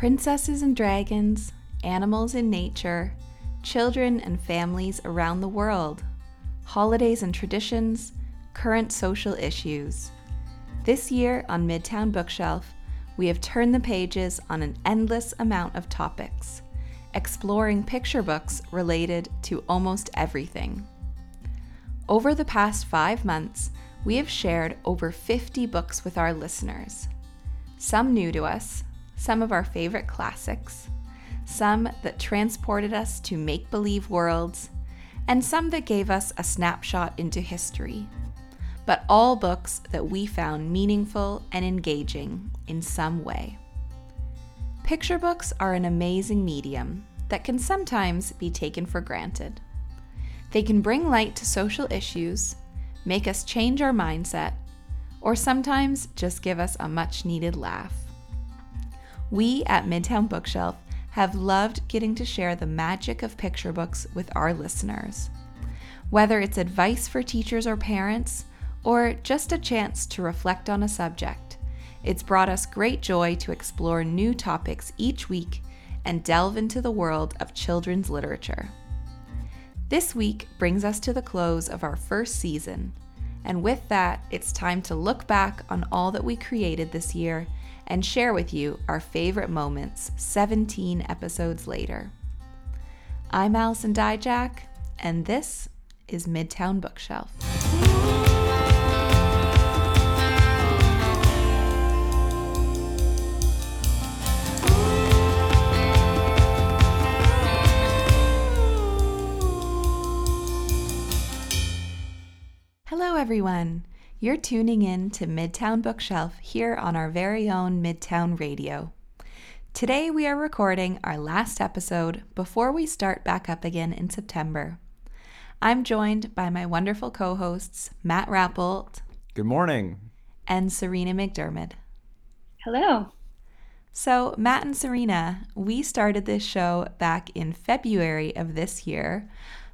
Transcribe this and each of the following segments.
Princesses and dragons, animals in nature, children and families around the world, holidays and traditions, current social issues. This year on Midtown Bookshelf, we have turned the pages on an endless amount of topics, exploring picture books related to almost everything. Over the past five months, we have shared over 50 books with our listeners. Some new to us, some of our favorite classics, some that transported us to make believe worlds, and some that gave us a snapshot into history. But all books that we found meaningful and engaging in some way. Picture books are an amazing medium that can sometimes be taken for granted. They can bring light to social issues, make us change our mindset, or sometimes just give us a much needed laugh. We at Midtown Bookshelf have loved getting to share the magic of picture books with our listeners. Whether it's advice for teachers or parents, or just a chance to reflect on a subject, it's brought us great joy to explore new topics each week and delve into the world of children's literature. This week brings us to the close of our first season, and with that, it's time to look back on all that we created this year and share with you our favorite moments 17 episodes later. I'm Allison Dyjach, and this is Midtown Bookshelf. Hello, everyone. You're tuning in to Midtown Bookshelf here on our very own Midtown Radio. Today, we are recording our last episode before we start back up again in September. I'm joined by my wonderful co hosts, Matt Rappolt. Good morning. And Serena McDiarmid. Hello. So, Matt and Serena, we started this show back in February of this year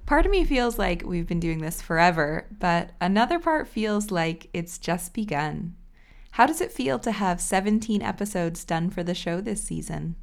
Part of me feels like we've been doing this forever, but another part feels like it's just begun. How does it feel to have 17 episodes done for the show this season?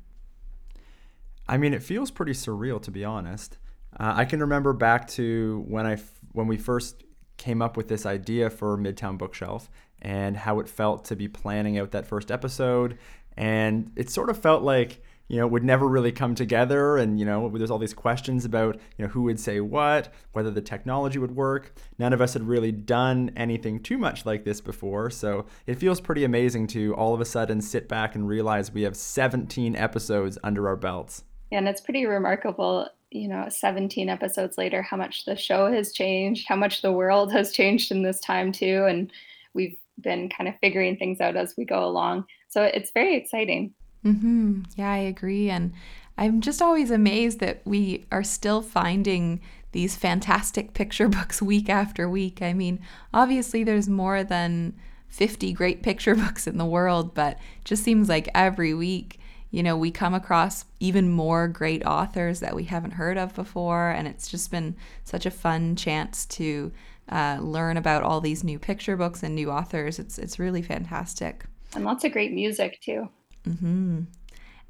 I mean, it feels pretty surreal to be honest. Uh, I can remember back to when I when we first came up with this idea for Midtown Bookshelf and how it felt to be planning out that first episode, and it sort of felt like you know, would never really come together. And, you know, there's all these questions about, you know, who would say what, whether the technology would work. None of us had really done anything too much like this before. So it feels pretty amazing to all of a sudden sit back and realize we have 17 episodes under our belts. And it's pretty remarkable, you know, 17 episodes later, how much the show has changed, how much the world has changed in this time, too. And we've been kind of figuring things out as we go along. So it's very exciting. Mm-hmm. Yeah, I agree. And I'm just always amazed that we are still finding these fantastic picture books week after week. I mean, obviously, there's more than 50 great picture books in the world, but just seems like every week, you know, we come across even more great authors that we haven't heard of before. And it's just been such a fun chance to uh, learn about all these new picture books and new authors. It's, it's really fantastic. And lots of great music, too. Mm-hmm.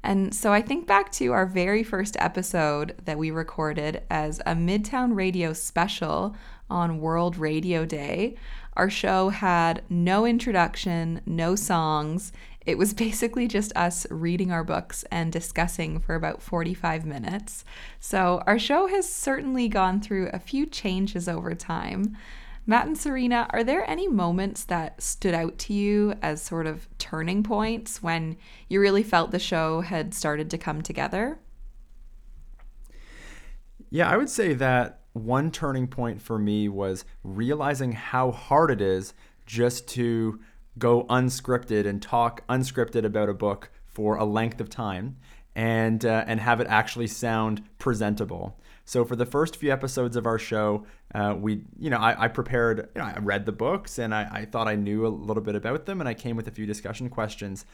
And so I think back to our very first episode that we recorded as a Midtown Radio special on World Radio Day. Our show had no introduction, no songs. It was basically just us reading our books and discussing for about 45 minutes. So our show has certainly gone through a few changes over time. Matt and Serena, are there any moments that stood out to you as sort of turning points when you really felt the show had started to come together? Yeah, I would say that one turning point for me was realizing how hard it is just to go unscripted and talk unscripted about a book for a length of time and uh, and have it actually sound presentable. So for the first few episodes of our show, uh, we, you know, I, I, prepared, you know, I read the books and I, I thought I knew a little bit about them and I came with a few discussion questions.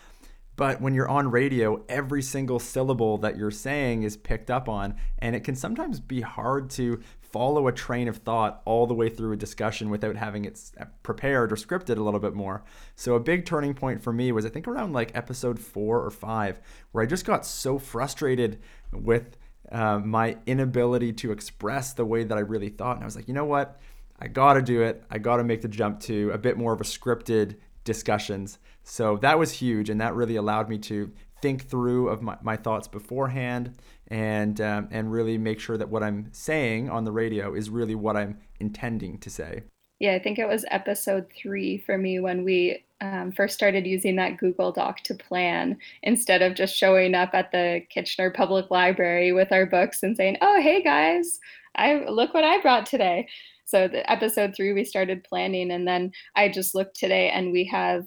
But when you're on radio, every single syllable that you're saying is picked up on, and it can sometimes be hard to follow a train of thought all the way through a discussion without having it prepared or scripted a little bit more. So a big turning point for me was I think around like episode four or five, where I just got so frustrated with uh, my inability to express the way that I really thought. And I was like, you know what? I got to do it. I got to make the jump to a bit more of a scripted discussions. So that was huge. And that really allowed me to think through of my, my thoughts beforehand and um, and really make sure that what I'm saying on the radio is really what I'm intending to say. Yeah, I think it was episode three for me when we um, first started using that Google Doc to plan instead of just showing up at the Kitchener Public Library with our books and saying, "Oh, hey guys, I look what I brought today." So the episode three, we started planning, and then I just looked today, and we have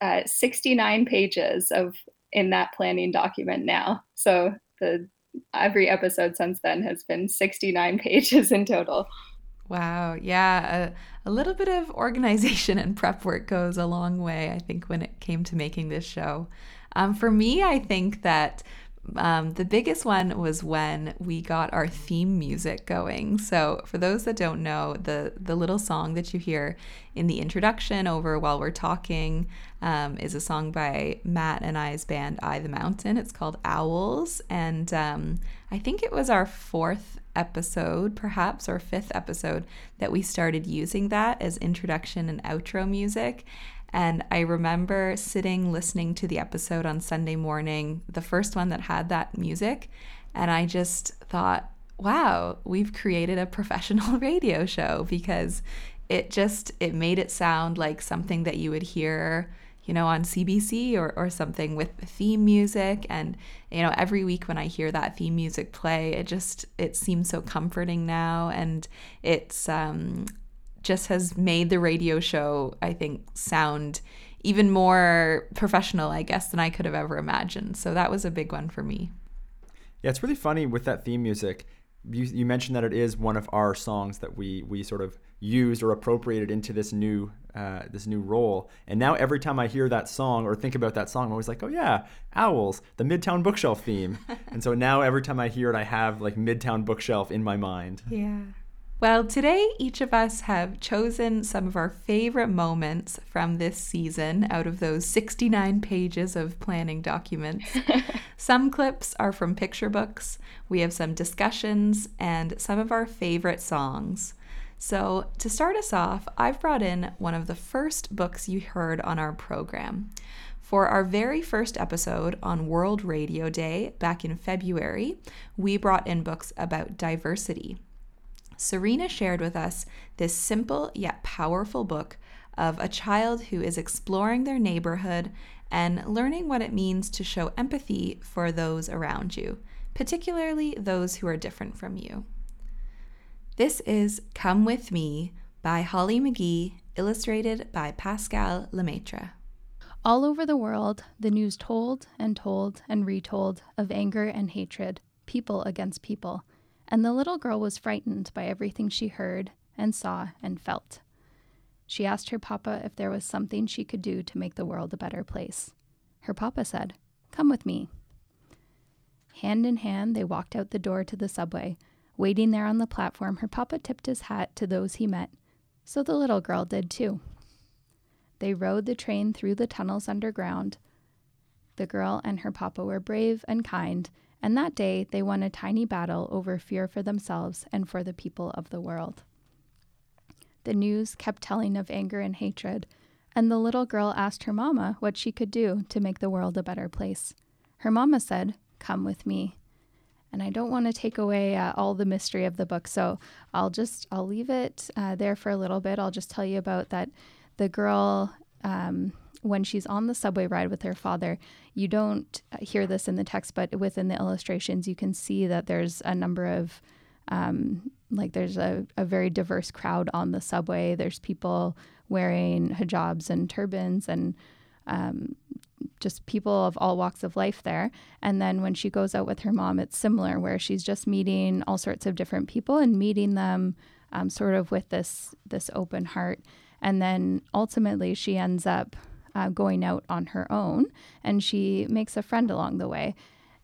uh, 69 pages of in that planning document now. So the every episode since then has been 69 pages in total. Wow. Yeah. A, a, little bit of organization and prep work goes a long way, I think, when it came to making this show. Um, for me, I think that um, the biggest one was when we got our theme music going. So, for those that don't know, the the little song that you hear in the introduction over while we're talking um, is a song by Matt and I's band I the Mountain. It's called Owls, and um, I think it was our fourth episode, perhaps, or fifth episode that we started using that as introduction and outro music. And I remember sitting listening to the episode on Sunday morning, the first one that had that music, and I just thought, wow, we've created a professional radio show because it just it made it sound like something that you would hear you know on cbc or, or something with theme music. And you know every week when i hear that theme music play it just it seems so comforting now. And it's um just has made the radio show, I think, sound even more professional, I guess, than I could have ever imagined. So that was a big one for me. Yeah, it's really funny with that theme music. You, you mentioned that it is one of our songs that we we sort of used or appropriated into this new uh, this new role. And now every time I hear that song or think about that song, I'm always like, oh yeah, Owls, the Midtown Bookshelf theme. and so now every time I hear it, I have like Midtown Bookshelf in my mind. Yeah. Well, today each of us have chosen some of our favorite moments from this season out of those 69 pages of planning documents. some clips are from picture books, we have some discussions, and some of our favorite songs. So, to start us off, I've brought in one of the first books you heard on our program. For our very first episode on World Radio Day back in February, we brought in books about diversity. Serena shared with us this simple yet powerful book of a child who is exploring their neighborhood and learning what it means to show empathy for those around you, particularly those who are different from you. This is Come With Me by Holly McGhee, illustrated by Pascal Lemaitre. All over the world, the news told and told and retold of anger and hatred, people against people and the little girl was frightened by everything she heard and saw and felt. She asked her papa if there was something she could do to make the world a better place. Her papa said, Come with me. Hand in hand, they walked out the door to the subway. Waiting there on the platform, her papa tipped his hat to those he met, so the little girl did too. They rode the train through the tunnels underground. The girl and her papa were brave and kind and that day they won a tiny battle over fear for themselves and for the people of the world. The news kept telling of anger and hatred, and the little girl asked her mama what she could do to make the world a better place. Her mama said, Come with me. And I don't want to take away uh, all the mystery of the book, so I'll just I'll leave it uh, there for a little bit. I'll just tell you about that. The girl um, when she's on the subway ride with her father, you don't hear this in the text, but within the illustrations, you can see that there's a number of, um, like, there's a, a very diverse crowd on the subway. There's people wearing hijabs and turbans and um, just people of all walks of life there. And then when she goes out with her mom, it's similar, where she's just meeting all sorts of different people and meeting them um, sort of with this this open heart. And then ultimately, she ends up uh, going out on her own, and she makes a friend along the way.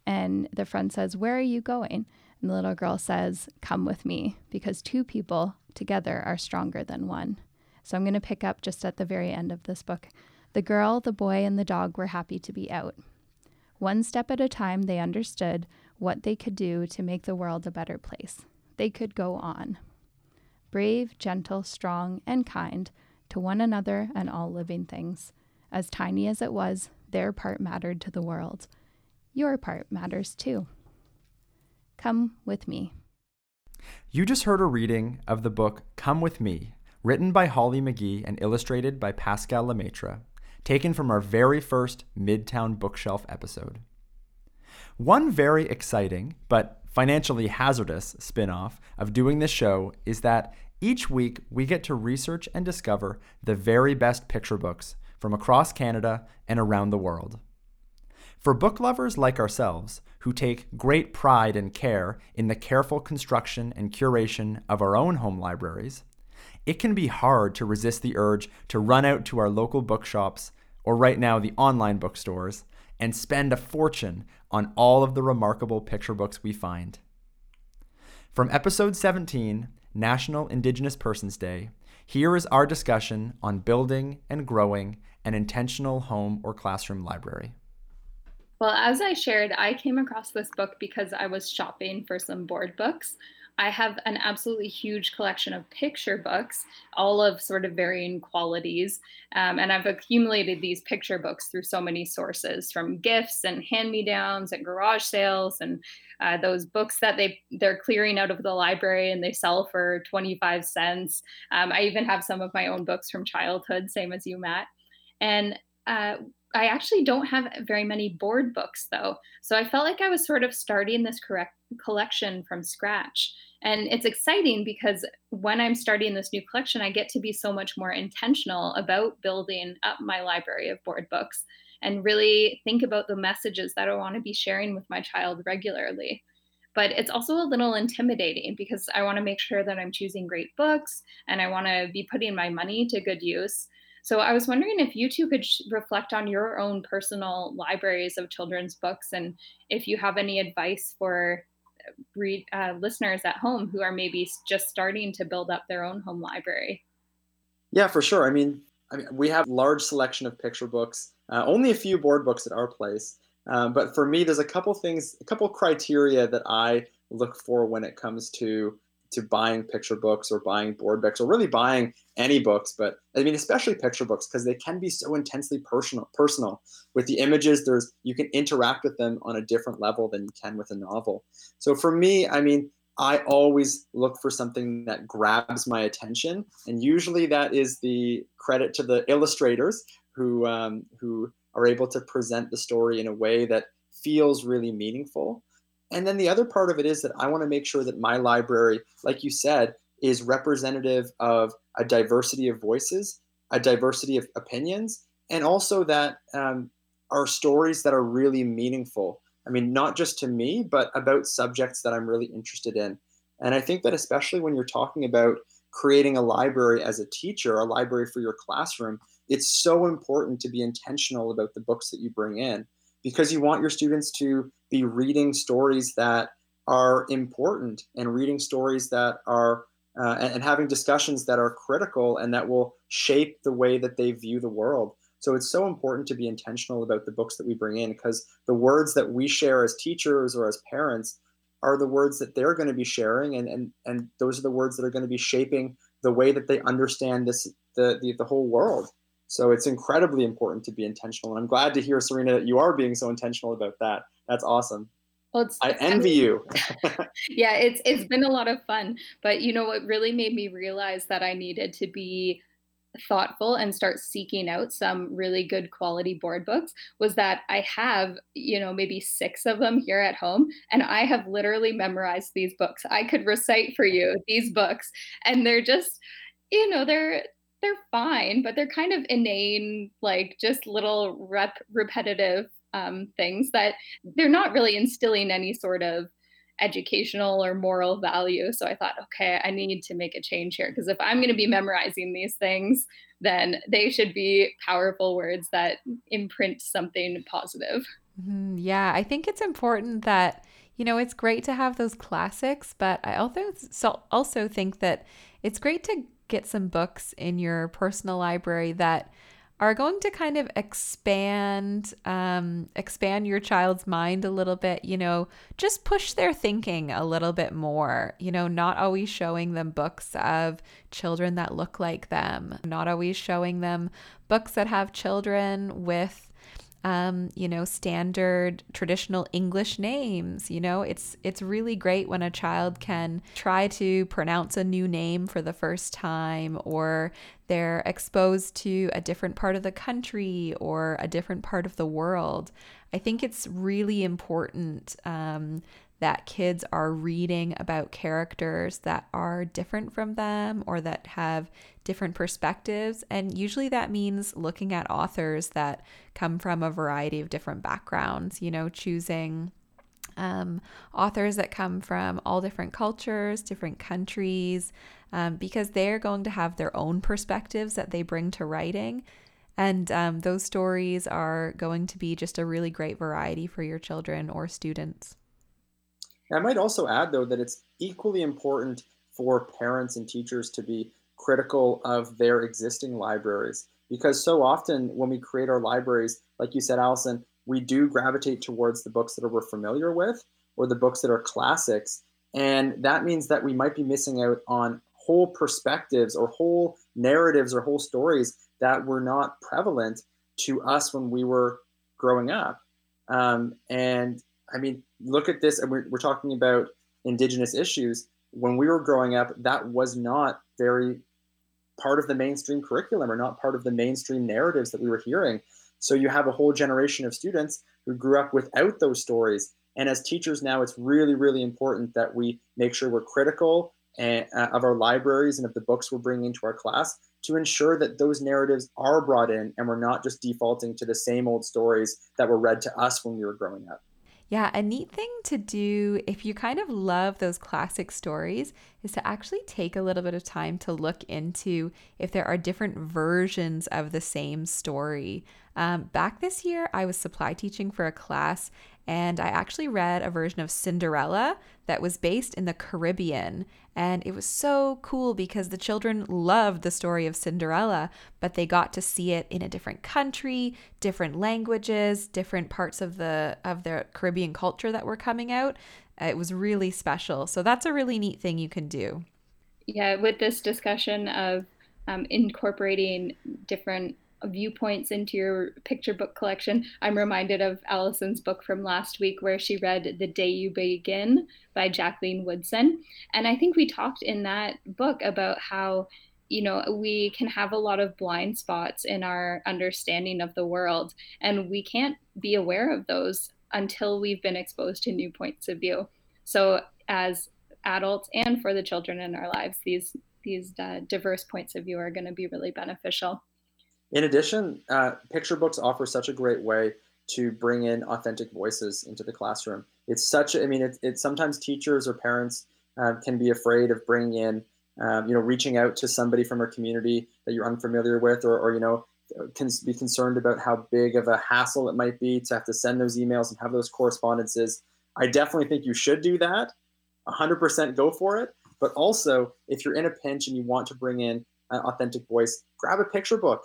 And the friend says, Where are you going? And the little girl says, Come with me, because two people together are stronger than one. So I'm going to pick up just at the very end of this book. The girl, the boy, and the dog were happy to be out. One step at a time, they understood what they could do to make the world a better place. They could go on. Brave, gentle, strong, and kind to one another and all living things. As tiny as it was, their part mattered to the world. Your part matters too. Come with me. You just heard a reading of the book Come With Me, written by Holly McGhee and illustrated by Pascal Lemaitre, taken from our very first Midtown Bookshelf episode. One very exciting, but financially hazardous spin off of doing this show is that each week we get to research and discover the very best picture books from across Canada and around the world. For book lovers like ourselves, who take great pride and care in the careful construction and curation of our own home libraries, it can be hard to resist the urge to run out to our local bookshops, or right now the online bookstores, and spend a fortune on all of the remarkable picture books we find. From episode 17, National Indigenous Persons Day, here is our discussion on building and growing an intentional home or classroom library. Well, as I shared, I came across this book because I was shopping for some board books. I have an absolutely huge collection of picture books, all of sort of varying qualities. Um, and I've accumulated these picture books through so many sources from gifts and hand me downs and garage sales and uh, those books that they they're clearing out of the library and they sell for 25 cents. Um, I even have some of my own books from childhood, same as you, Matt. And uh, I actually don't have very many board books though. So I felt like I was sort of starting this correct collection from scratch. And it's exciting because when I'm starting this new collection, I get to be so much more intentional about building up my library of board books and really think about the messages that I want to be sharing with my child regularly. But it's also a little intimidating because I want to make sure that I'm choosing great books and I want to be putting my money to good use. So I was wondering if you two could sh- reflect on your own personal libraries of children's books and if you have any advice for read, uh, listeners at home who are maybe just starting to build up their own home library. Yeah, for sure. I mean, I mean, we have large selection of picture books. Uh, only a few board books at our place, um, but for me, there's a couple things, a couple criteria that I look for when it comes to to buying picture books or buying board books or really buying any books but i mean especially picture books because they can be so intensely personal personal. With the images there's you can interact with them on a different level than you can with a novel. So for me i mean i always look for something that grabs my attention and usually that is the credit to the illustrators who um, who are able to present the story in a way that feels really meaningful and then the other part of it is that I want to make sure that my library, like you said, is representative of a diversity of voices, a diversity of opinions, and also that um, are stories that are really meaningful. I mean, not just to me, but about subjects that I'm really interested in. And I think that especially when you're talking about creating a library as a teacher, a library for your classroom, it's so important to be intentional about the books that you bring in because you want your students to be reading stories that are important and reading stories that are uh, and, and, having discussions that are critical and that will shape the way that they view the world. So it's so important to be intentional about the books that we bring in because the words that we share as teachers or as parents are the words that they're going to be sharing and and, and those are the words that are going to be shaping the way that they understand this the, the, the whole world so it's incredibly important to be intentional and i'm glad to hear serena that you are being so intentional about that that's awesome. Well, it's, I envy you. yeah, it's it's been a lot of fun. But you know what really made me realize that I needed to be thoughtful and start seeking out some really good quality board books was that I have, you know, maybe six of them here at home and I have literally memorized these books. I could recite for you these books and they're just you know, they're they're fine, but they're kind of inane like just little rep repetitive um, things that they're not really instilling any sort of educational or moral value. So I thought, okay, I need to make a change here because if I'm going to be memorizing these things, then they should be powerful words that imprint something positive. Mm-hmm. Yeah, I think it's important that you know, it's great to have those classics, but I also also think that it's great to get some books in your personal library that are going to kind of expand um, expand your child's mind a little bit you know just push their thinking a little bit more you know not always showing them books of children that look like them not always showing them books that have children with um, you know, standard traditional English names. You know, it's it's really great when a child can try to pronounce a new name for the first time, or they're exposed to a different part of the country or a different part of the world. I think it's really important um, that kids are reading about characters that are different from them or that have different perspectives. And usually that means looking at authors that come from a variety of different backgrounds, you know, choosing um, authors that come from all different cultures, different countries, um, because they're going to have their own perspectives that they bring to writing. And um, those stories are going to be just a really great variety for your children or students. I might also add, though, that it's equally important for parents and teachers to be critical of their existing libraries because so often when we create our libraries, like you said, Allison, we do gravitate towards the books that we're familiar with or the books that are classics. And that means that we might be missing out on whole perspectives or whole narratives or whole stories that were not prevalent to us when we were growing up. Um, and I mean, look at this, and we're, we're talking about indigenous issues. When we were growing up, that was not very part of the mainstream curriculum or not part of the mainstream narratives that we were hearing. So you have a whole generation of students who grew up without those stories. And as teachers now, it's really, really important that we make sure we're critical and, uh, of our libraries and of the books we're bringing into our class to ensure that those narratives are brought in and we're not just defaulting to the same old stories that were read to us when we were growing up. Yeah, a neat thing to do if you kind of love those classic stories is to actually take a little bit of time to look into if there are different versions of the same story. Um, back this year, I was supply teaching for a class, and I actually read a version of Cinderella that was based in the Caribbean. And it was so cool because the children loved the story of Cinderella, but they got to see it in a different country, different languages, different parts of the of the Caribbean culture that were coming out. It was really special. So that's a really neat thing you can do. Yeah, with this discussion of um, incorporating different viewpoints into your picture book collection, I'm reminded of Allison's book from last week where she read The Day You Begin by Jacqueline Woodson. And I think we talked in that book about how, you know, we can have a lot of blind spots in our understanding of the world, and we can't be aware of those until we've been exposed to new points of view. So, as adults and for the children in our lives, these these uh, diverse points of view are going to be really beneficial. In addition, uh, picture books offer such a great way to bring in authentic voices into the classroom. It's such, I mean, it's it, sometimes teachers or parents uh, can be afraid of bringing in, um, you know, reaching out to somebody from a community that you're unfamiliar with, or, or you know, can be concerned about how big of a hassle it might be to have to send those emails and have those correspondences. I definitely think you should do that. 100% go for it. But also, if you're in a pinch and you want to bring in an authentic voice, grab a picture book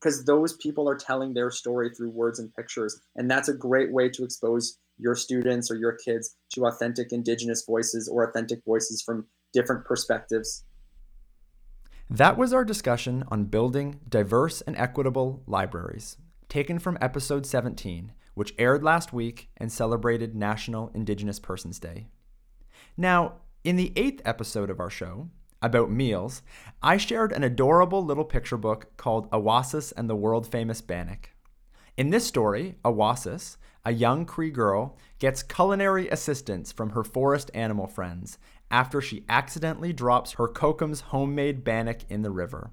because those people are telling their story through words and pictures. And that's a great way to expose your students or your kids to authentic Indigenous voices or authentic voices from different perspectives. That was our discussion on building diverse and equitable libraries, taken from episode 17, which aired last week and celebrated National Indigenous Persons Day. Now, in the eighth episode of our show, about meals, I shared an adorable little picture book called Awasis and the World Famous Bannock. In this story, Awasis, a young Cree girl, gets culinary assistance from her forest animal friends after she accidentally drops her Kokum's homemade bannock in the river.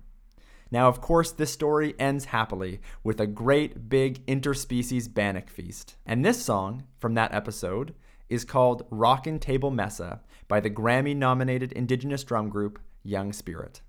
Now, of course, this story ends happily with a great big interspecies bannock feast. And this song from that episode is called Rockin' Table Mesa by the Grammy nominated Indigenous drum group Young Spirit.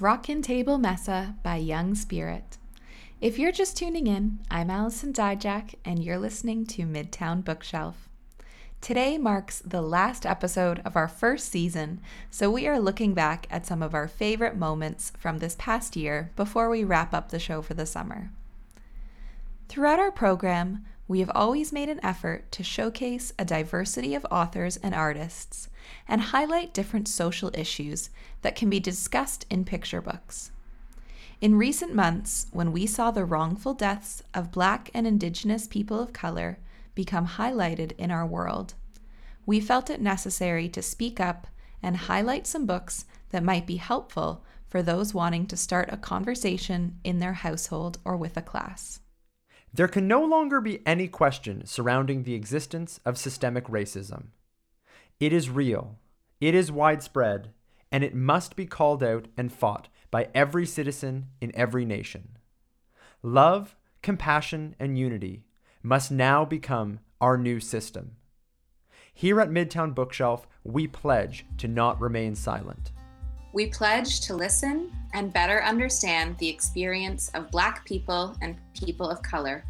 Rockin' Table Mesa by Young Spirit. If you're just tuning in, I'm Allison Dyjach, and you're listening to Midtown Bookshelf. Today marks the last episode of our first season, so we are looking back at some of our favorite moments from this past year before we wrap up the show for the summer. Throughout our program, we have always made an effort to showcase a diversity of authors and artists and highlight different social issues that can be discussed in picture books. In recent months, when we saw the wrongful deaths of Black and Indigenous people of color become highlighted in our world, we felt it necessary to speak up and highlight some books that might be helpful for those wanting to start a conversation in their household or with a class. There can no longer be any question surrounding the existence of systemic racism. It is real, it is widespread, and it must be called out and fought by every citizen in every nation. Love, compassion, and unity must now become our new system. Here at Midtown Bookshelf, we pledge to not remain silent. We pledge to listen and better understand the experience of Black people and people of color.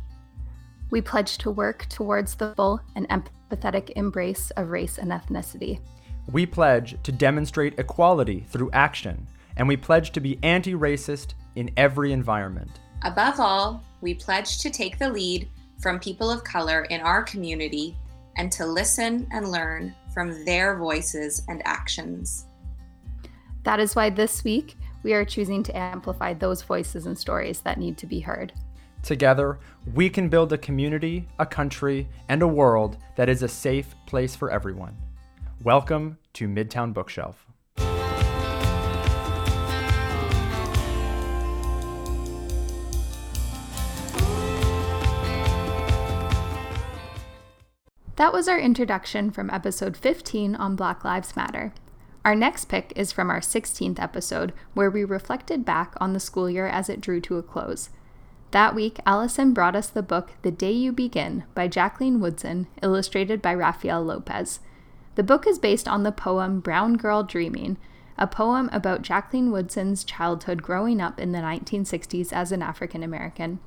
We pledge to work towards the full and empathetic embrace of race and ethnicity. We pledge to demonstrate equality through action, and we pledge to be anti racist in every environment. Above all, we pledge to take the lead from people of color in our community and to listen and learn from their voices and actions. That is why this week we are choosing to amplify those voices and stories that need to be heard. Together, we can build a community, a country, and a world that is a safe place for everyone. Welcome to Midtown Bookshelf. That was our introduction from episode 15 on Black Lives Matter. Our next pick is from our 16th episode, where we reflected back on the school year as it drew to a close. That week, Allison brought us the book The Day You Begin by Jacqueline Woodson, illustrated by Rafael Lopez. The book is based on the poem Brown Girl Dreaming, a poem about Jacqueline Woodson's childhood growing up in the 1960s as an African American.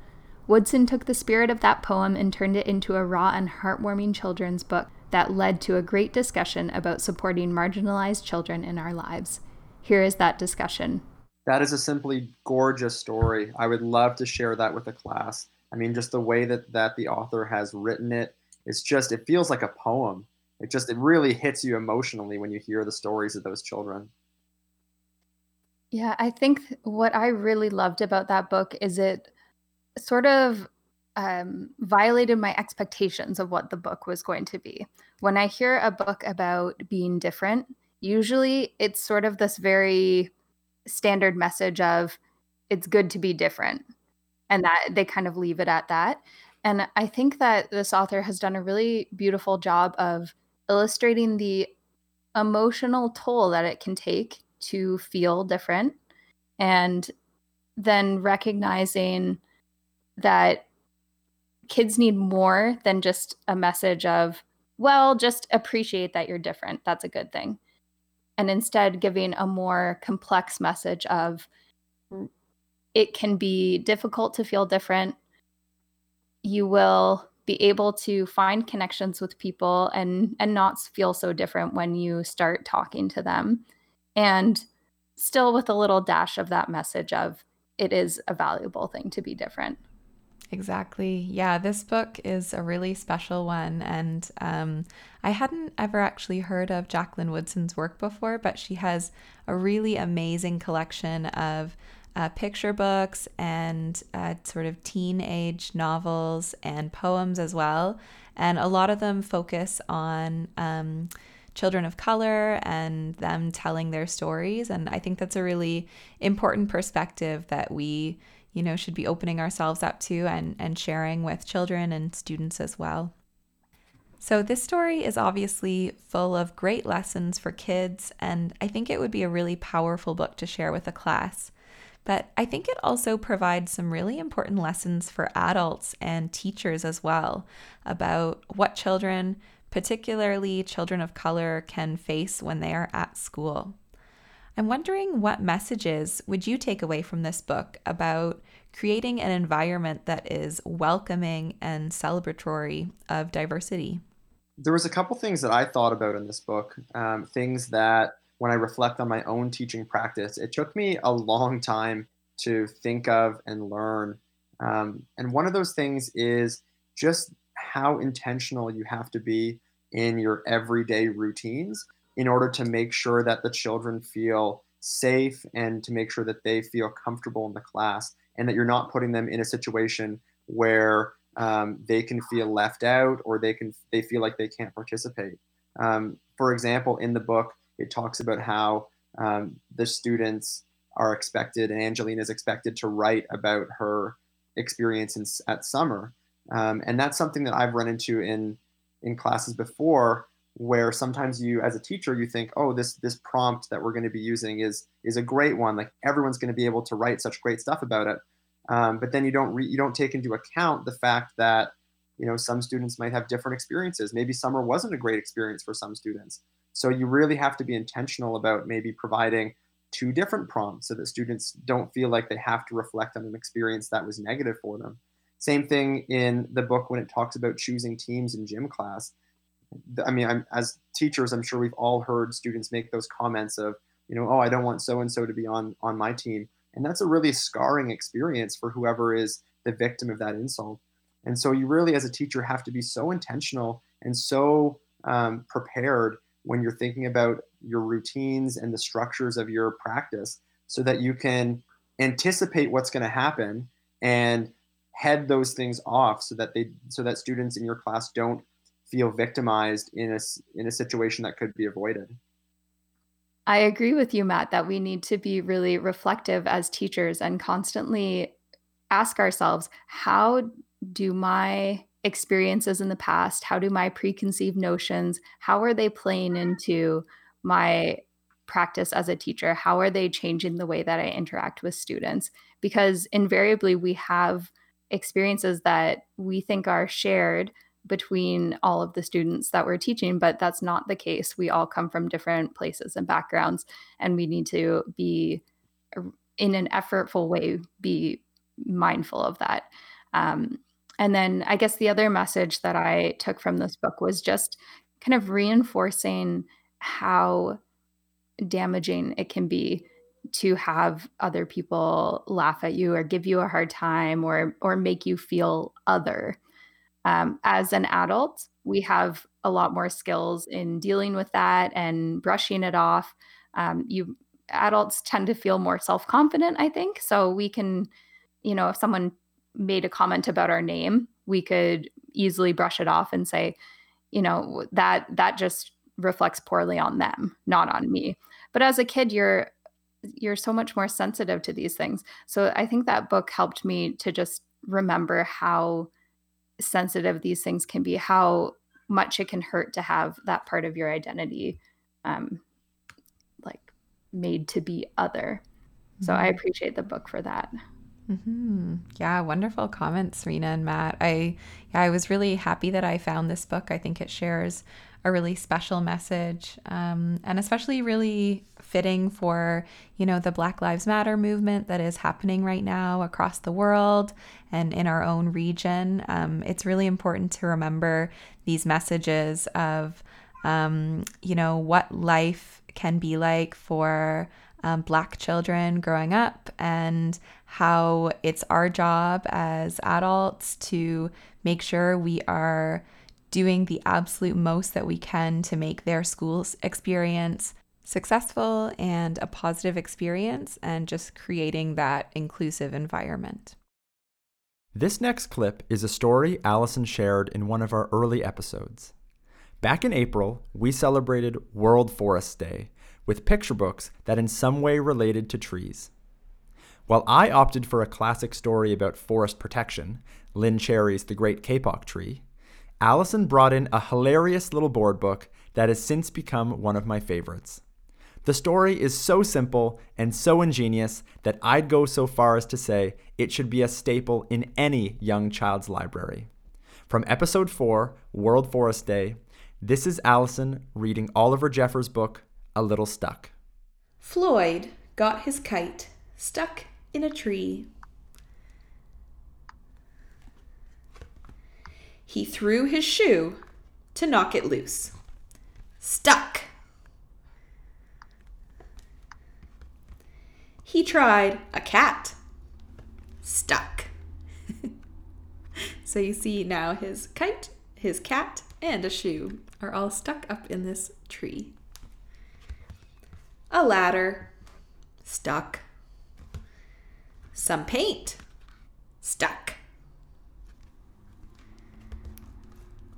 Woodson took the spirit of that poem and turned it into a raw and heartwarming children's book that led to a great discussion about supporting marginalized children in our lives. Here is that discussion. That is a simply gorgeous story. I would love to share that with the class. I mean, just the way that that the author has written it, it's just it feels like a poem. It just it really hits you emotionally when you hear the stories of those children. Yeah, I think what I really loved about that book is it sort of um, violated my expectations of what the book was going to be. When I hear a book about being different, usually it's sort of this very standard message of it's good to be different and that they kind of leave it at that. And I think that this author has done a really beautiful job of illustrating the emotional toll that it can take to feel different and then recognizing that kids need more than just a message of well just appreciate that you're different that's a good thing and instead giving a more complex message of it can be difficult to feel different you will be able to find connections with people and and not feel so different when you start talking to them and still with a little dash of that message of it is a valuable thing to be different. Exactly. Yeah, this book is a really special one. And um, I hadn't ever actually heard of Jacqueline Woodson's work before, but she has a really amazing collection of uh, picture books and uh, sort of teenage novels and poems as well. And a lot of them focus on. Um, children of color and them telling their stories. And I think that's a really important perspective that we, you know, should be opening ourselves up to and, and sharing with children and students as well. So, this story is obviously full of great lessons for kids, and I think it would be a really powerful book to share with a class. But I think it also provides some really important lessons for adults and teachers as well about what children particularly children of color, can face when they are at school. I'm wondering what messages would you take away from this book about creating an environment that is welcoming and celebratory of diversity? There was a couple things that I thought about in this book, um, things that when I reflect on my own teaching practice, it took me a long time to think of and learn. Um, and one of those things is just how intentional you have to be in your everyday routines in order to make sure that the children feel safe and to make sure that they feel comfortable in the class and that you're not putting them in a situation where um, they can feel left out or they can they feel like they can't participate. Um, for example, in the book, it talks about how um, the students are expected and Angelina is expected to write about her experience in, at summer, um, and that's something that I've run into in in classes before where sometimes you as a teacher you think oh this this prompt that we're going to be using is is a great one like everyone's going to be able to write such great stuff about it. Um, but then you don't re- you don't take into account the fact that you know some students might have different experiences. Maybe summer wasn't a great experience for some students. So you really have to be intentional about maybe providing two different prompts so that students don't feel like they have to reflect on an experience that was negative for them. Same thing in the book when it talks about choosing teams in gym class. I mean, I'm, as teachers, I'm sure we've all heard students make those comments of, you know, oh, I don't want so and so to be on on my team, and that's a really scarring experience for whoever is the victim of that insult. And so, you really, as a teacher, have to be so intentional and so um, prepared when you're thinking about your routines and the structures of your practice, so that you can anticipate what's going to happen and head those things off so that they so that students in your class don't feel victimized in a in a situation that could be avoided. I agree with you Matt that we need to be really reflective as teachers and constantly ask ourselves how do my experiences in the past how do my preconceived notions how are they playing into my practice as a teacher how are they changing the way that i interact with students because invariably we have experiences that we think are shared between all of the students that we're teaching, but that's not the case. We all come from different places and backgrounds, and we need to be, in an effortful way, be mindful of that. Um, and then I guess the other message that I took from this book was just kind of reinforcing how damaging it can be to have other people laugh at you or give you a hard time or or make you feel other. Um, as an adult, we have a lot more skills in dealing with that and brushing it off. Um, you adults tend to feel more self confident, I think. So we can, you know, if someone made a comment about our name, we could easily brush it off and say, you know, that that just reflects poorly on them, not on me. But as a kid, you're you're so much more sensitive to these things. So I think that book helped me to just remember how sensitive these things can be, how much it can hurt to have that part of your identity um, like made to be other. So mm-hmm. I appreciate the book for that. Mm-hmm. Yeah, wonderful comments, Rena and Matt. I yeah, I was really happy that I found this book. I think it shares a really special message, um, and especially really fitting for you know the Black Lives Matter movement that is happening right now across the world and in our own region. Um, it's really important to remember these messages of um, you know what life can be like for um, Black children growing up and how it's our job as adults to make sure we are doing the absolute most that we can to make their school experience successful and a positive experience and just creating that inclusive environment. This next clip is a story Allison shared in one of our early episodes. Back in April, we celebrated World Forest Day with picture books that in some way related to trees. While I opted for a classic story about forest protection, Lynn Cherry's The Great Kapok Tree, Allison brought in a hilarious little board book that has since become one of my favorites. The story is so simple and so ingenious that I'd go so far as to say it should be a staple in any young child's library. From episode 4, World Forest Day, this is Allison reading Oliver Jeffers' book, A Little Stuck. Floyd got his kite stuck in a tree. He threw his shoe to knock it loose. Stuck. He tried a cat. Stuck. so you see now his kite, his cat, and a shoe are all stuck up in this tree. A ladder. Stuck. Some paint. Stuck.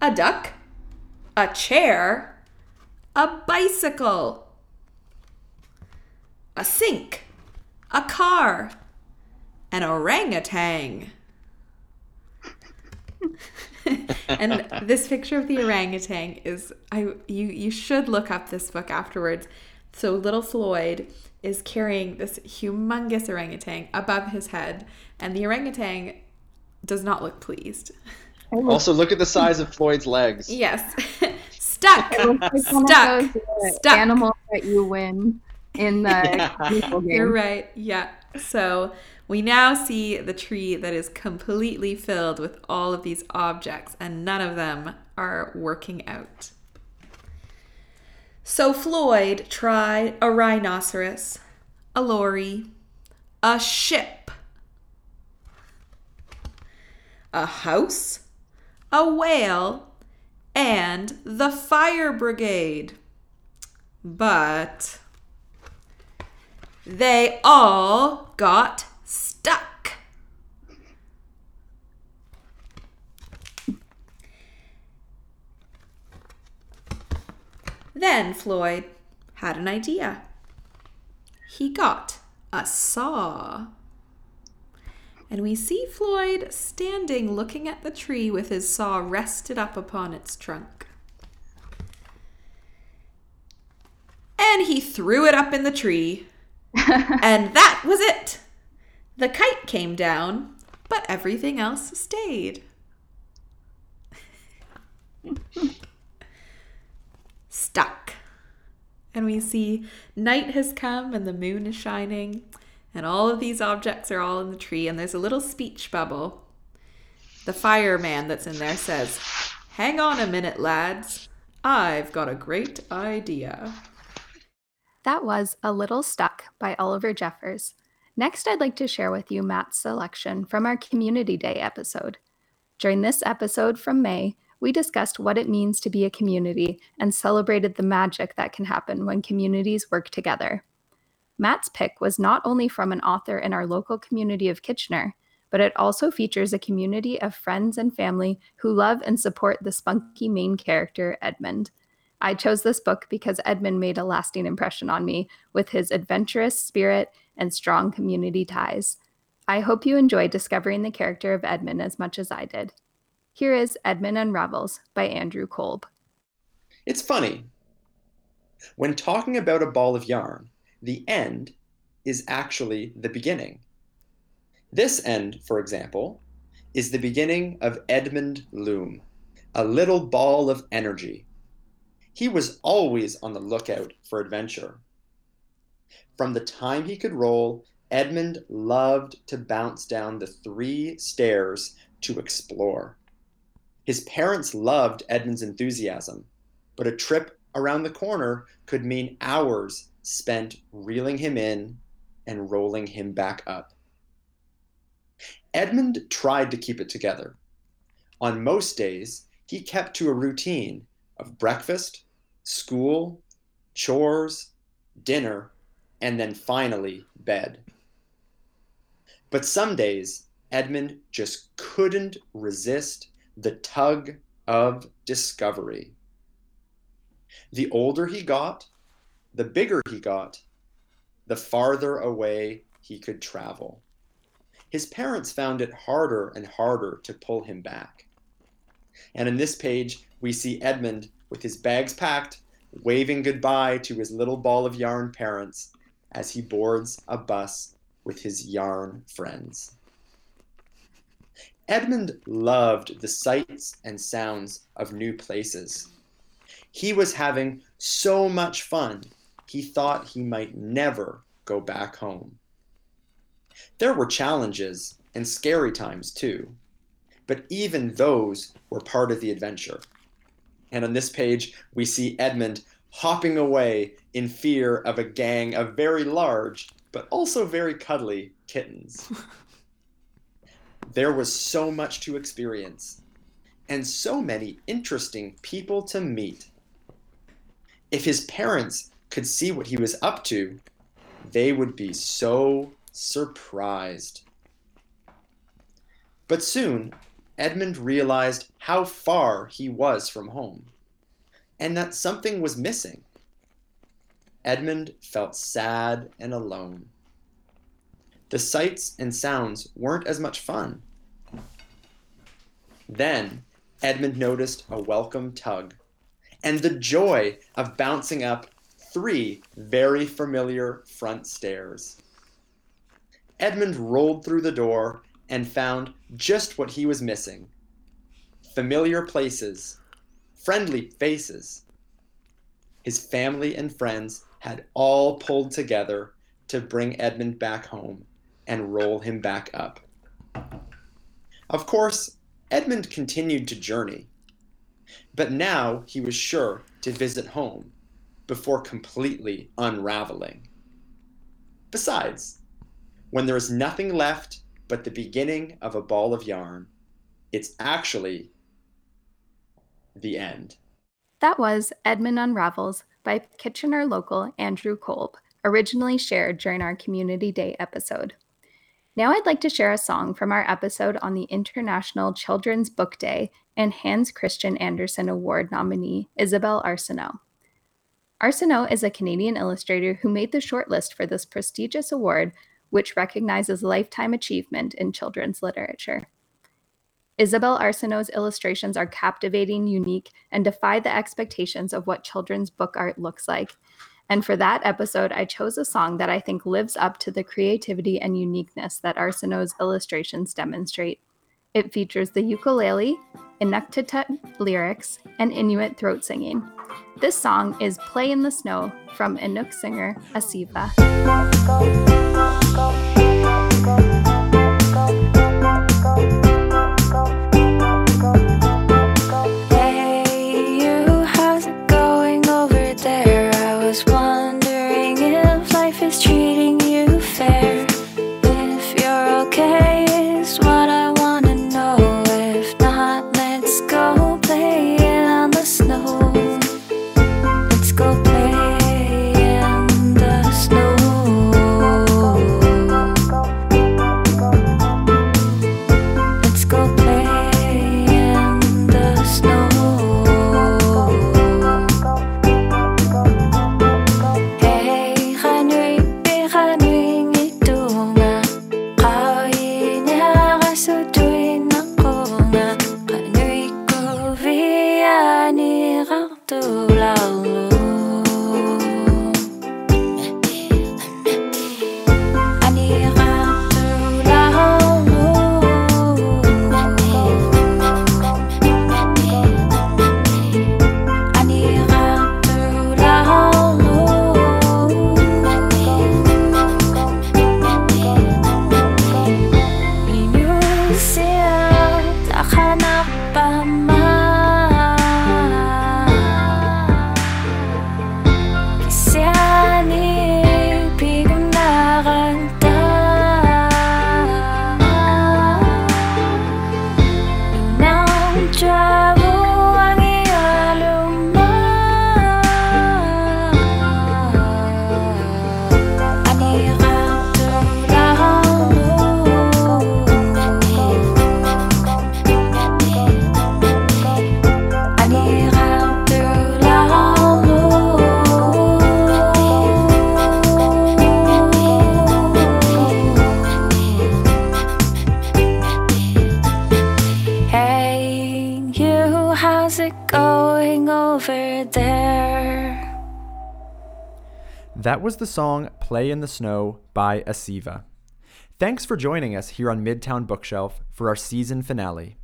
A duck. A chair. A bicycle. A sink a car, an orangutan. and this picture of the orangutan is I you you should look up this book afterwards. So little Floyd is carrying this humongous orangutan above his head, and the orangutan does not look pleased. Oh. Also, look at the size of Floyd's legs. Yes, stuck, stuck, uh, stuck. Animal that you win in the yeah. You're right. Yeah. So we now see the tree that is completely filled with all of these objects, and none of them are working out. So Floyd tried a rhinoceros, a lorry, a ship, a house, a whale, and the fire brigade. But they all got stuck. Then Floyd had an idea. He got a saw. And we see Floyd standing looking at the tree with his saw rested up upon its trunk. And he threw it up in the tree and that was it. The kite came down, but everything else stayed. Stuck. And we see night has come and the moon is shining, and all of these objects are all in the tree, and there's a little speech bubble. The fireman that's in there says, Hang on a minute, lads. I've got a great idea That was A Little Stuck by Oliver Jeffers. Next, I'd like to share with you Matt's selection from our Community Day episode. During this episode from May, we discussed what it means to be a community and celebrated the magic that can happen when communities work together. Matt's pick was not only from an author in our local community of Kitchener, but it also features a community of friends and family who love and support the spunky main character, Edmund. I chose this book because Edmund made a lasting impression on me with his adventurous spirit and strong community ties. I hope you enjoyed discovering the character of Edmund as much as I did. Here is Edmund Unravels by Andrew Kolb. It's funny. When talking about a ball of yarn, the end is actually the beginning. This end, for example, is the beginning of Edmund Loom, a little ball of energy. He was always on the lookout for adventure. From the time he could roll, Edmund loved to bounce down the three stairs to explore. His parents loved Edmund's enthusiasm, but a trip around the corner could mean hours spent reeling him in and rolling him back up. Edmund tried to keep it together. On most days, he kept to a routine of breakfast, school, chores, dinner, and then finally bed. But some days, Edmund just couldn't resist the tug of discovery. The older he got, the bigger he got, the farther away he could travel his parents found it harder and harder to pull him back. And in this page, we see Edmund with his bags packed, waving goodbye to his little ball of yarn parents as he boards a bus with his yarn friends. Edmund loved the sights and sounds of new places. He was having so much fun, he thought he might never go back home. There were challenges and scary times too, but even those were part of the adventure. And on this page, we see Edmund hopping away in fear of a gang of very large, but also very cuddly kittens. there was so much to experience, and so many interesting people to meet. If his parents could see what he was up to, they would be so surprised. But soon, Edmund realized how far he was from home, and that something was missing. Edmund felt sad and alone. The sights and sounds weren't as much fun. Then, Edmund noticed a welcome tug, and the joy of bouncing up three very familiar front stairs. Edmund rolled through the door and found just what he was missing familiar places, friendly faces. His family and friends had all pulled together to bring Edmund back home and roll him back up. Of course, Edmund continued to journey, but now he was sure to visit home before completely unraveling. Besides, when there is nothing left but the beginning of a ball of yarn, it's actually the end. That was Edmund Unravels by Kitchener local Andrew Kolb, originally shared during our Community Day episode. Now I'd like to share a song from our episode on the International Children's Book Day and Hans Christian Andersen Award nominee Isabelle Arsenault. Arsenault is a Canadian illustrator who made the shortlist for this prestigious award which recognizes lifetime achievement in children's literature. Isabelle Arsenault's illustrations are captivating, unique, and defy the expectations of what children's book art looks like. And for that episode, I chose a song that I think lives up to the creativity and uniqueness that Arsenault's illustrations demonstrate. It features the ukulele, Inuktitut lyrics, and Inuit throat singing. This song is Play in the Snow from Inuk singer Aasiva. Was the song Play in the Snow by Aasiva. Thanks for joining us here on Midtown Bookshelf for our season finale.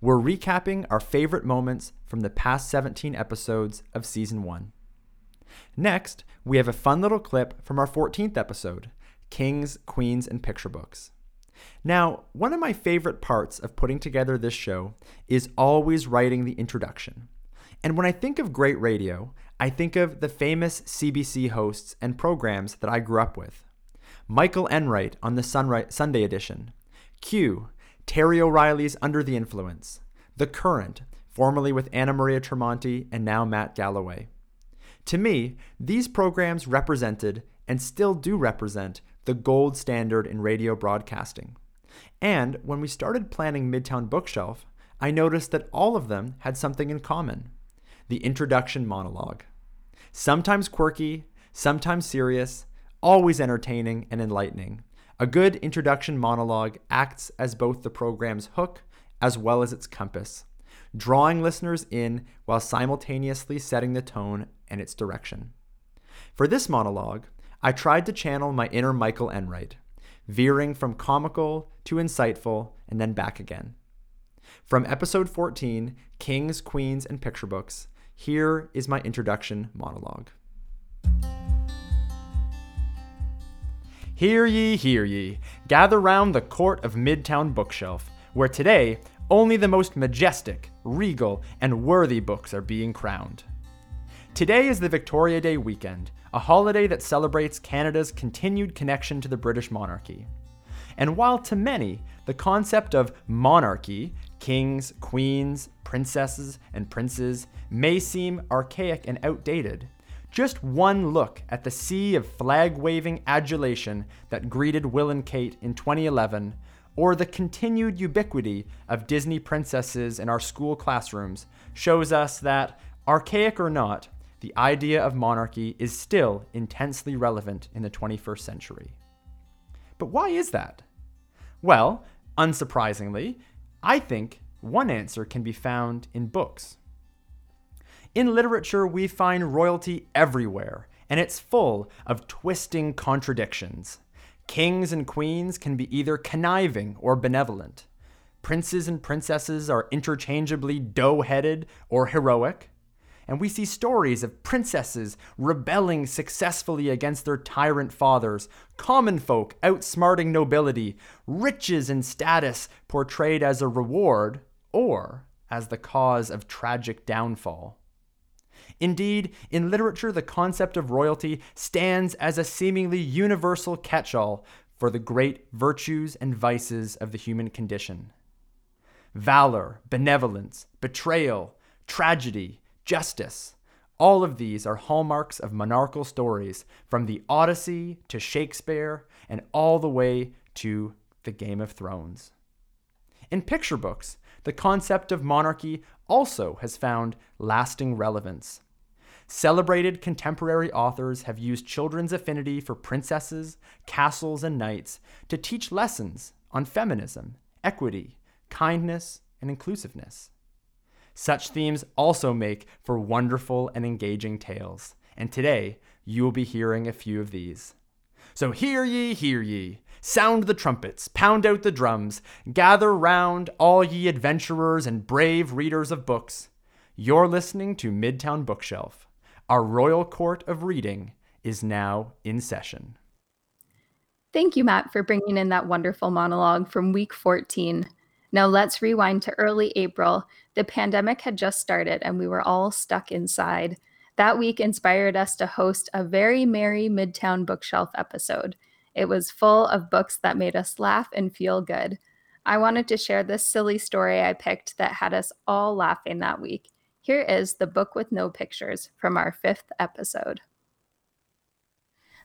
We're recapping our favorite moments from the past 17 episodes of season 1. Next, we have a fun little clip from our 14th episode Kings, Queens, and Picture Books. Now, one of my favorite parts of putting together this show is always writing the introduction. And when I think of great radio, I think of the famous CBC hosts and programs that I grew up with. Michael Enright on the Sunri- Sunday edition, Q, Terry O'Reilly's Under the Influence, The Current, formerly with Anna Maria Tremonti and now Matt Galloway. To me, these programs represented and still do represent the gold standard in radio broadcasting. And when we started planning Midtown Bookshelf, I noticed that all of them had something in common the introduction monologue. Sometimes quirky, sometimes serious, always entertaining and enlightening. A good introduction monologue acts as both the program's hook as well as its compass, drawing listeners in while simultaneously setting the tone and its direction. For this monologue, I tried to channel my inner Michael Enright, veering from comical to insightful and then back again. From episode 14, Kings, Queens, and Picture Books, here is my introduction monologue. Hear ye, hear ye, gather round the court of Midtown Bookshelf, where today only the most majestic, regal, and worthy books are being crowned. Today is the Victoria Day weekend, a holiday that celebrates Canada's continued connection to the British monarchy. And while to many, the concept of monarchy, kings, queens, princesses, and princes, may seem archaic and outdated, just one look at the sea of flag waving adulation that greeted Will and Kate in 2011, or the continued ubiquity of Disney princesses in our school classrooms, shows us that, archaic or not, the idea of monarchy is still intensely relevant in the 21st century. But why is that? Well, unsurprisingly, I think one answer can be found in books. In literature, we find royalty everywhere, and it's full of twisting contradictions. Kings and queens can be either conniving or benevolent. Princes and princesses are interchangeably dough headed or heroic. And we see stories of princesses rebelling successfully against their tyrant fathers, common folk outsmarting nobility, riches and status portrayed as a reward or as the cause of tragic downfall. Indeed, in literature, the concept of royalty stands as a seemingly universal catch all for the great virtues and vices of the human condition. Valor, benevolence, betrayal, tragedy, justice, all of these are hallmarks of monarchical stories, from the Odyssey to Shakespeare and all the way to the Game of Thrones. In picture books, the concept of monarchy also has found lasting relevance. Celebrated contemporary authors have used children's affinity for princesses, castles, and knights to teach lessons on feminism, equity, kindness, and inclusiveness. Such themes also make for wonderful and engaging tales, and today you will be hearing a few of these. So hear ye, hear ye. Sound the trumpets, pound out the drums, gather round, all ye adventurers and brave readers of books. You're listening to Midtown Bookshelf. Our Royal Court of Reading is now in session. Thank you, Matt, for bringing in that wonderful monologue from week 14. Now let's rewind to early April. The pandemic had just started and we were all stuck inside. That week inspired us to host a very merry Midtown Bookshelf episode. It was full of books that made us laugh and feel good. I wanted to share this silly story I picked that had us all laughing that week. Here is The Book with No Pictures from our fifth episode.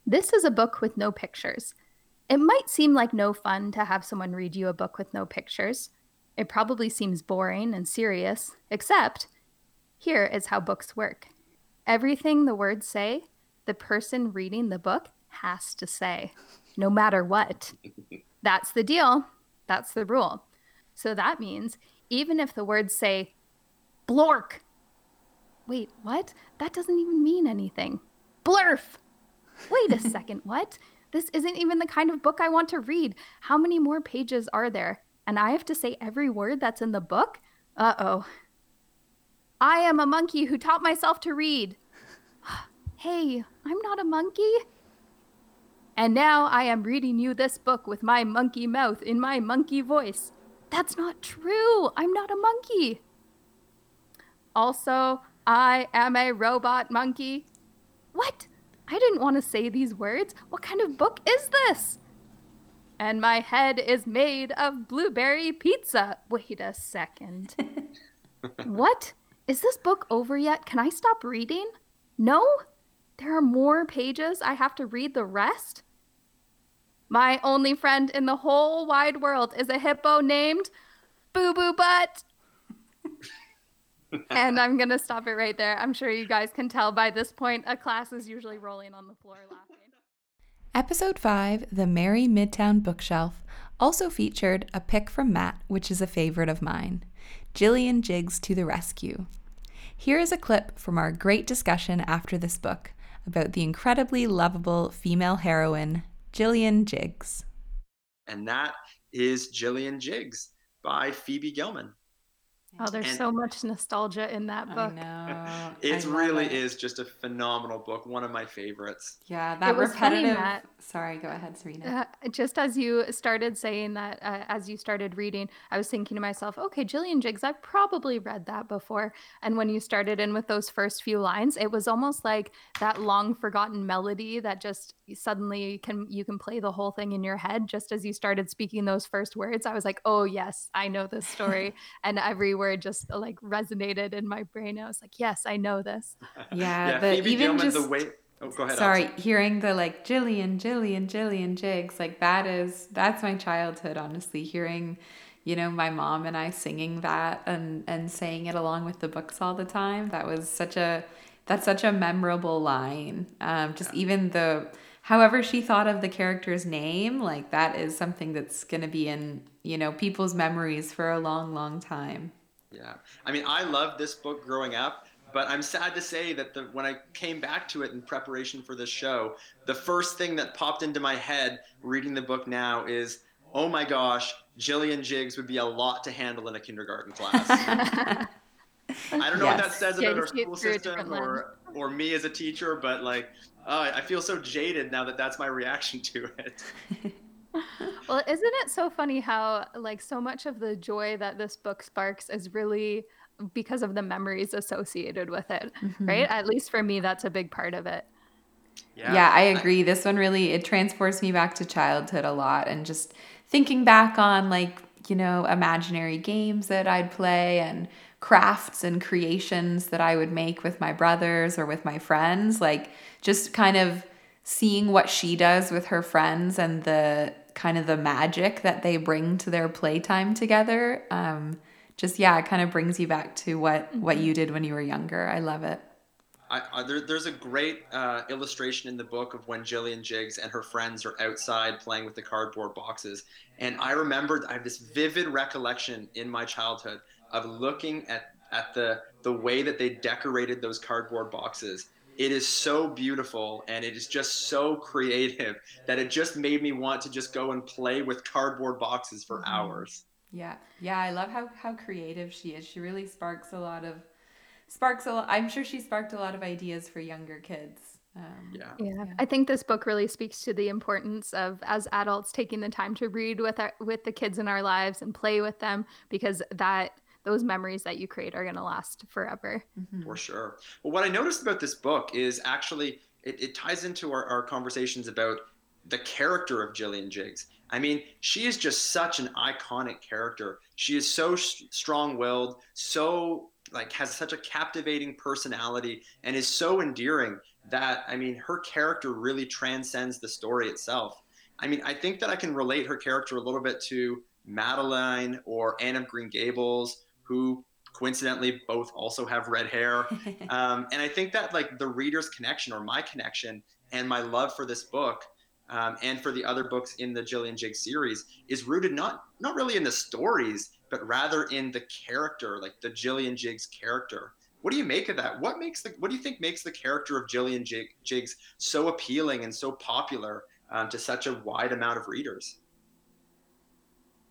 This is a book with no pictures. It might seem like no fun to have someone read you a book with no pictures. It probably seems boring and serious, except here is how books work. Everything the words say, the person reading the book has to say, no matter what. That's the deal. That's the rule. So that means even if the words say blork, wait, what? That doesn't even mean anything. Blurf. Wait a second, what? This isn't even the kind of book I want to read. How many more pages are there? And I have to say every word that's in the book? Uh oh. I am a monkey who taught myself to read. hey, I'm not a monkey. And now I am reading you this book with my monkey mouth in my monkey voice. That's not true. I'm not a monkey. Also, I am a robot monkey. What? I didn't want to say these words. What kind of book is this? And my head is made of blueberry pizza. Wait a second. what? Is this book over yet? Can I stop reading? No? There are more pages? I have to read the rest? My only friend in the whole wide world is a hippo named Boo Boo Butt. and I'm going to stop it right there. I'm sure you guys can tell by this point, a class is usually rolling on the floor laughing. Episode 5, The Merry Midtown Bookshelf, also featured a pick from Matt, which is a favorite of mine Jillian Jiggs to the Rescue. Here is a clip from our great discussion after this book about the incredibly lovable female heroine, Jillian Jiggs. And that is Jillian Jiggs by Phoebe Gilman. Oh, there's and so much nostalgia in that book. I know. it really it. is just a phenomenal book, one of my favorites. Yeah, that repetitive. That, Sorry, go ahead, Serena. Uh, just as you started saying that, uh, as you started reading, I was thinking to myself, okay, Jillian Jiggs, I've probably read that before. And when you started in with those first few lines, it was almost like that long forgotten melody that just suddenly can you can play the whole thing in your head. Just as you started speaking those first words, I was like, oh yes, I know this story, and every word just like resonated in my brain. I was like, yes, I know this. Yeah, yeah the, Phoebe even Gilman, just. The way- Oh, go ahead. Sorry, Alex. hearing the like Jillian, Jillian, Jillian Jiggs, like that is that's my childhood. Honestly, hearing, you know, my mom and I singing that and and saying it along with the books all the time. That was such a that's such a memorable line. Um, just yeah. even the however she thought of the character's name, like that is something that's gonna be in you know people's memories for a long, long time. Yeah. I mean, I loved this book growing up, but I'm sad to say that the, when I came back to it in preparation for this show, the first thing that popped into my head reading the book now is, oh my gosh, Jillian Jiggs would be a lot to handle in a kindergarten class. I don't know yes. what that says about our school system or, or me as a teacher, but like, oh, I feel so jaded now that that's my reaction to it. well, isn't it so funny how like so much of the joy that this book sparks is really because of the memories associated with it, mm-hmm. right? At least for me, that's a big part of it. Yeah. yeah, I agree. This one really it transports me back to childhood a lot and just thinking back on like, you know, imaginary games that I'd play and crafts and creations that I would make with my brothers or with my friends, like just kind of seeing what she does with her friends and the kind of the magic that they bring to their playtime together. Um, just yeah, it kind of brings you back to what what mm-hmm. you did when you were younger. I love it. I, I, there, there's a great uh, illustration in the book of when Jillian Jiggs and her friends are outside playing with the cardboard boxes, and I remember I have this vivid recollection in my childhood of looking at at the the way that they decorated those cardboard boxes. It is so beautiful and it is just so creative that it just made me want to just go and play with cardboard boxes for mm-hmm. hours. Yeah. Yeah, I love how how creative she is. She really sparks a lot of sparks a lot. I'm sure she sparked a lot of ideas for younger kids. Um, yeah. yeah. yeah. I think this book really speaks to the importance of as adults taking the time to read with our with the kids in our lives and play with them because that those memories that you create are going to last forever. Mm-hmm. For sure. Well, what I noticed about this book is actually it, it ties into our, our conversations about the character of Jillian Jiggs. I mean, she is just such an iconic character. She is so sh- strong-willed, so like has such a captivating personality and is so endearing that I mean, her character really transcends the story itself. I mean, I think that I can relate her character a little bit to Madeline or Anne of Green Gables, who coincidentally both also have red hair. um, and I think that like the reader's connection or my connection and my love for this book um, and for the other books in the Jillian Jig series is rooted not not really in the stories, but rather in the character, like the Jillian Jig's character. What do you make of that? What makes the what do you think makes the character of Jillian Jig's so appealing and so popular um, to such a wide amount of readers?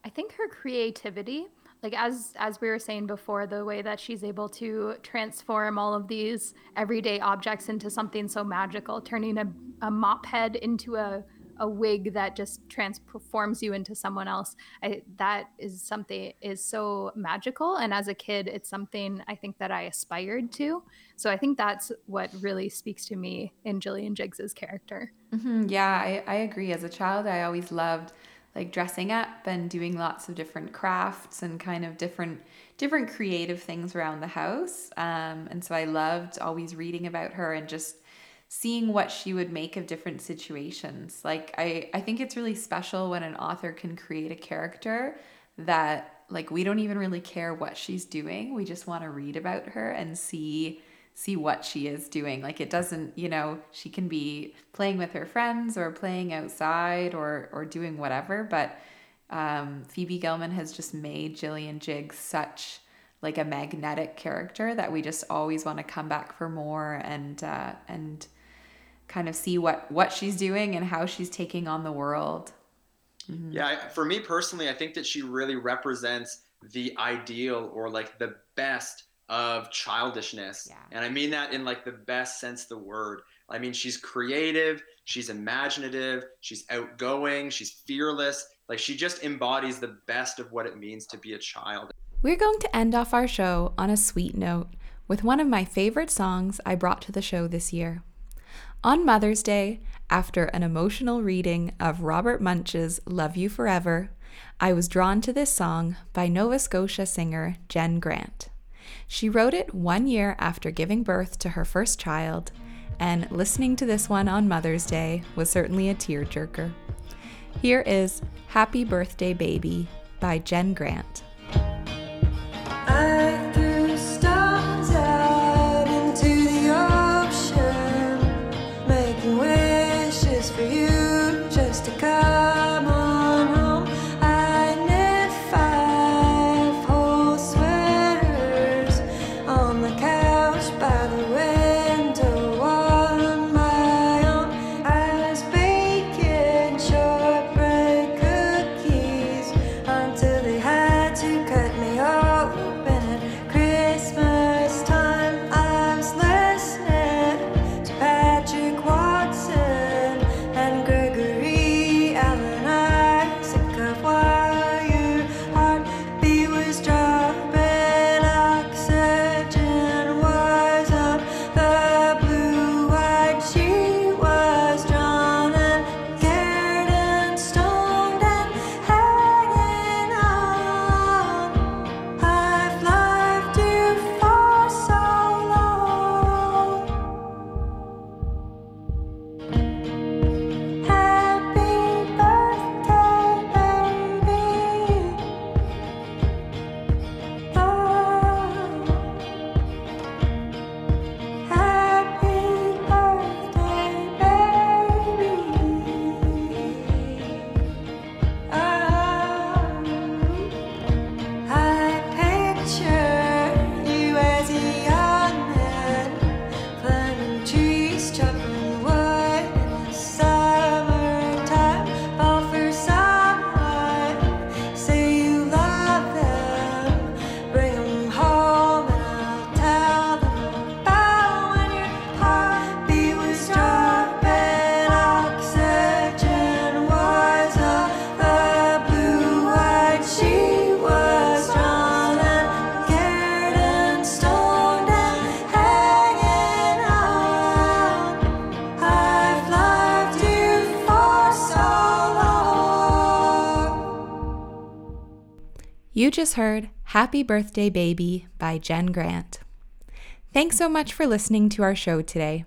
I think her creativity, like as as we were saying before, the way that she's able to transform all of these everyday objects into something so magical, turning a, a mop head into a a wig that just transforms you into someone else I, that is something is so magical. And as a kid it's something i think that i aspired to. So i think that's what really speaks to me in Jillian Jiggs's character. Mm-hmm. yeah I, I agree. As a child i always loved like dressing up and doing lots of different crafts and kind of different different creative things around the house um, and so i loved always reading about her and just seeing what she would make of different situations. Like I I think it's really special when an author can create a character that like we don't even really care what she's doing. We just want to read about her and see see what she is doing. Like it doesn't, you know, she can be playing with her friends or playing outside or or doing whatever, but um, Phoebe Gilman has just made Jillian Jig such like a magnetic character that we just always want to come back for more and uh, and kind of see what what she's doing and how she's taking on the world. Mm-hmm. Yeah, for me personally, I think that she really represents the ideal or like the best of childishness. Yeah. And I mean that in like the best sense of the word. I mean, she's creative, she's imaginative, she's outgoing, she's fearless. Like she just embodies the best of what it means to be a child. We're going to end off our show on a sweet note with one of my favorite songs I brought to the show this year. On Mother's Day, after an emotional reading of Robert Munsch's Love You Forever, I was drawn to this song by Nova Scotia singer Jen Grant. She wrote it one year after giving birth to her first child, and listening to this one on Mother's Day was certainly a tearjerker. Here is Happy Birthday Baby by Jen Grant. You just heard Happy Birthday Baby by Jen Grant. Thanks so much for listening to our show today.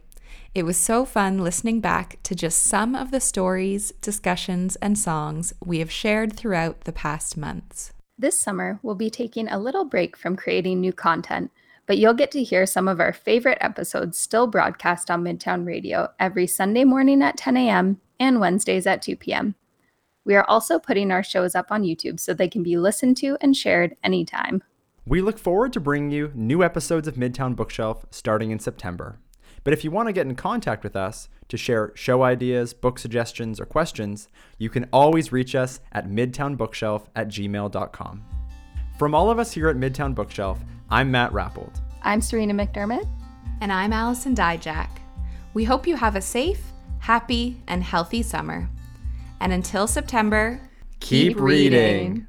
It was so fun listening back to just some of the stories, discussions, and songs we have shared throughout the past months. This summer, we'll be taking a little break from creating new content, but you'll get to hear some of our favorite episodes still broadcast on Midtown Radio every Sunday morning at 10 a.m. and Wednesdays at 2 p.m. We are also putting our shows up on YouTube so they can be listened to and shared anytime. We look forward to bringing you new episodes of Midtown Bookshelf starting in September. But if you want to get in contact with us to share show ideas, book suggestions, or questions, you can always reach us at midtownbookshelf at gmail.com. From all of us here at Midtown Bookshelf, I'm Matt Rappolt. I'm Serena McDiarmid. And I'm Allison Dyjach. We hope you have a safe, happy, and healthy summer. And until September, Keep reading.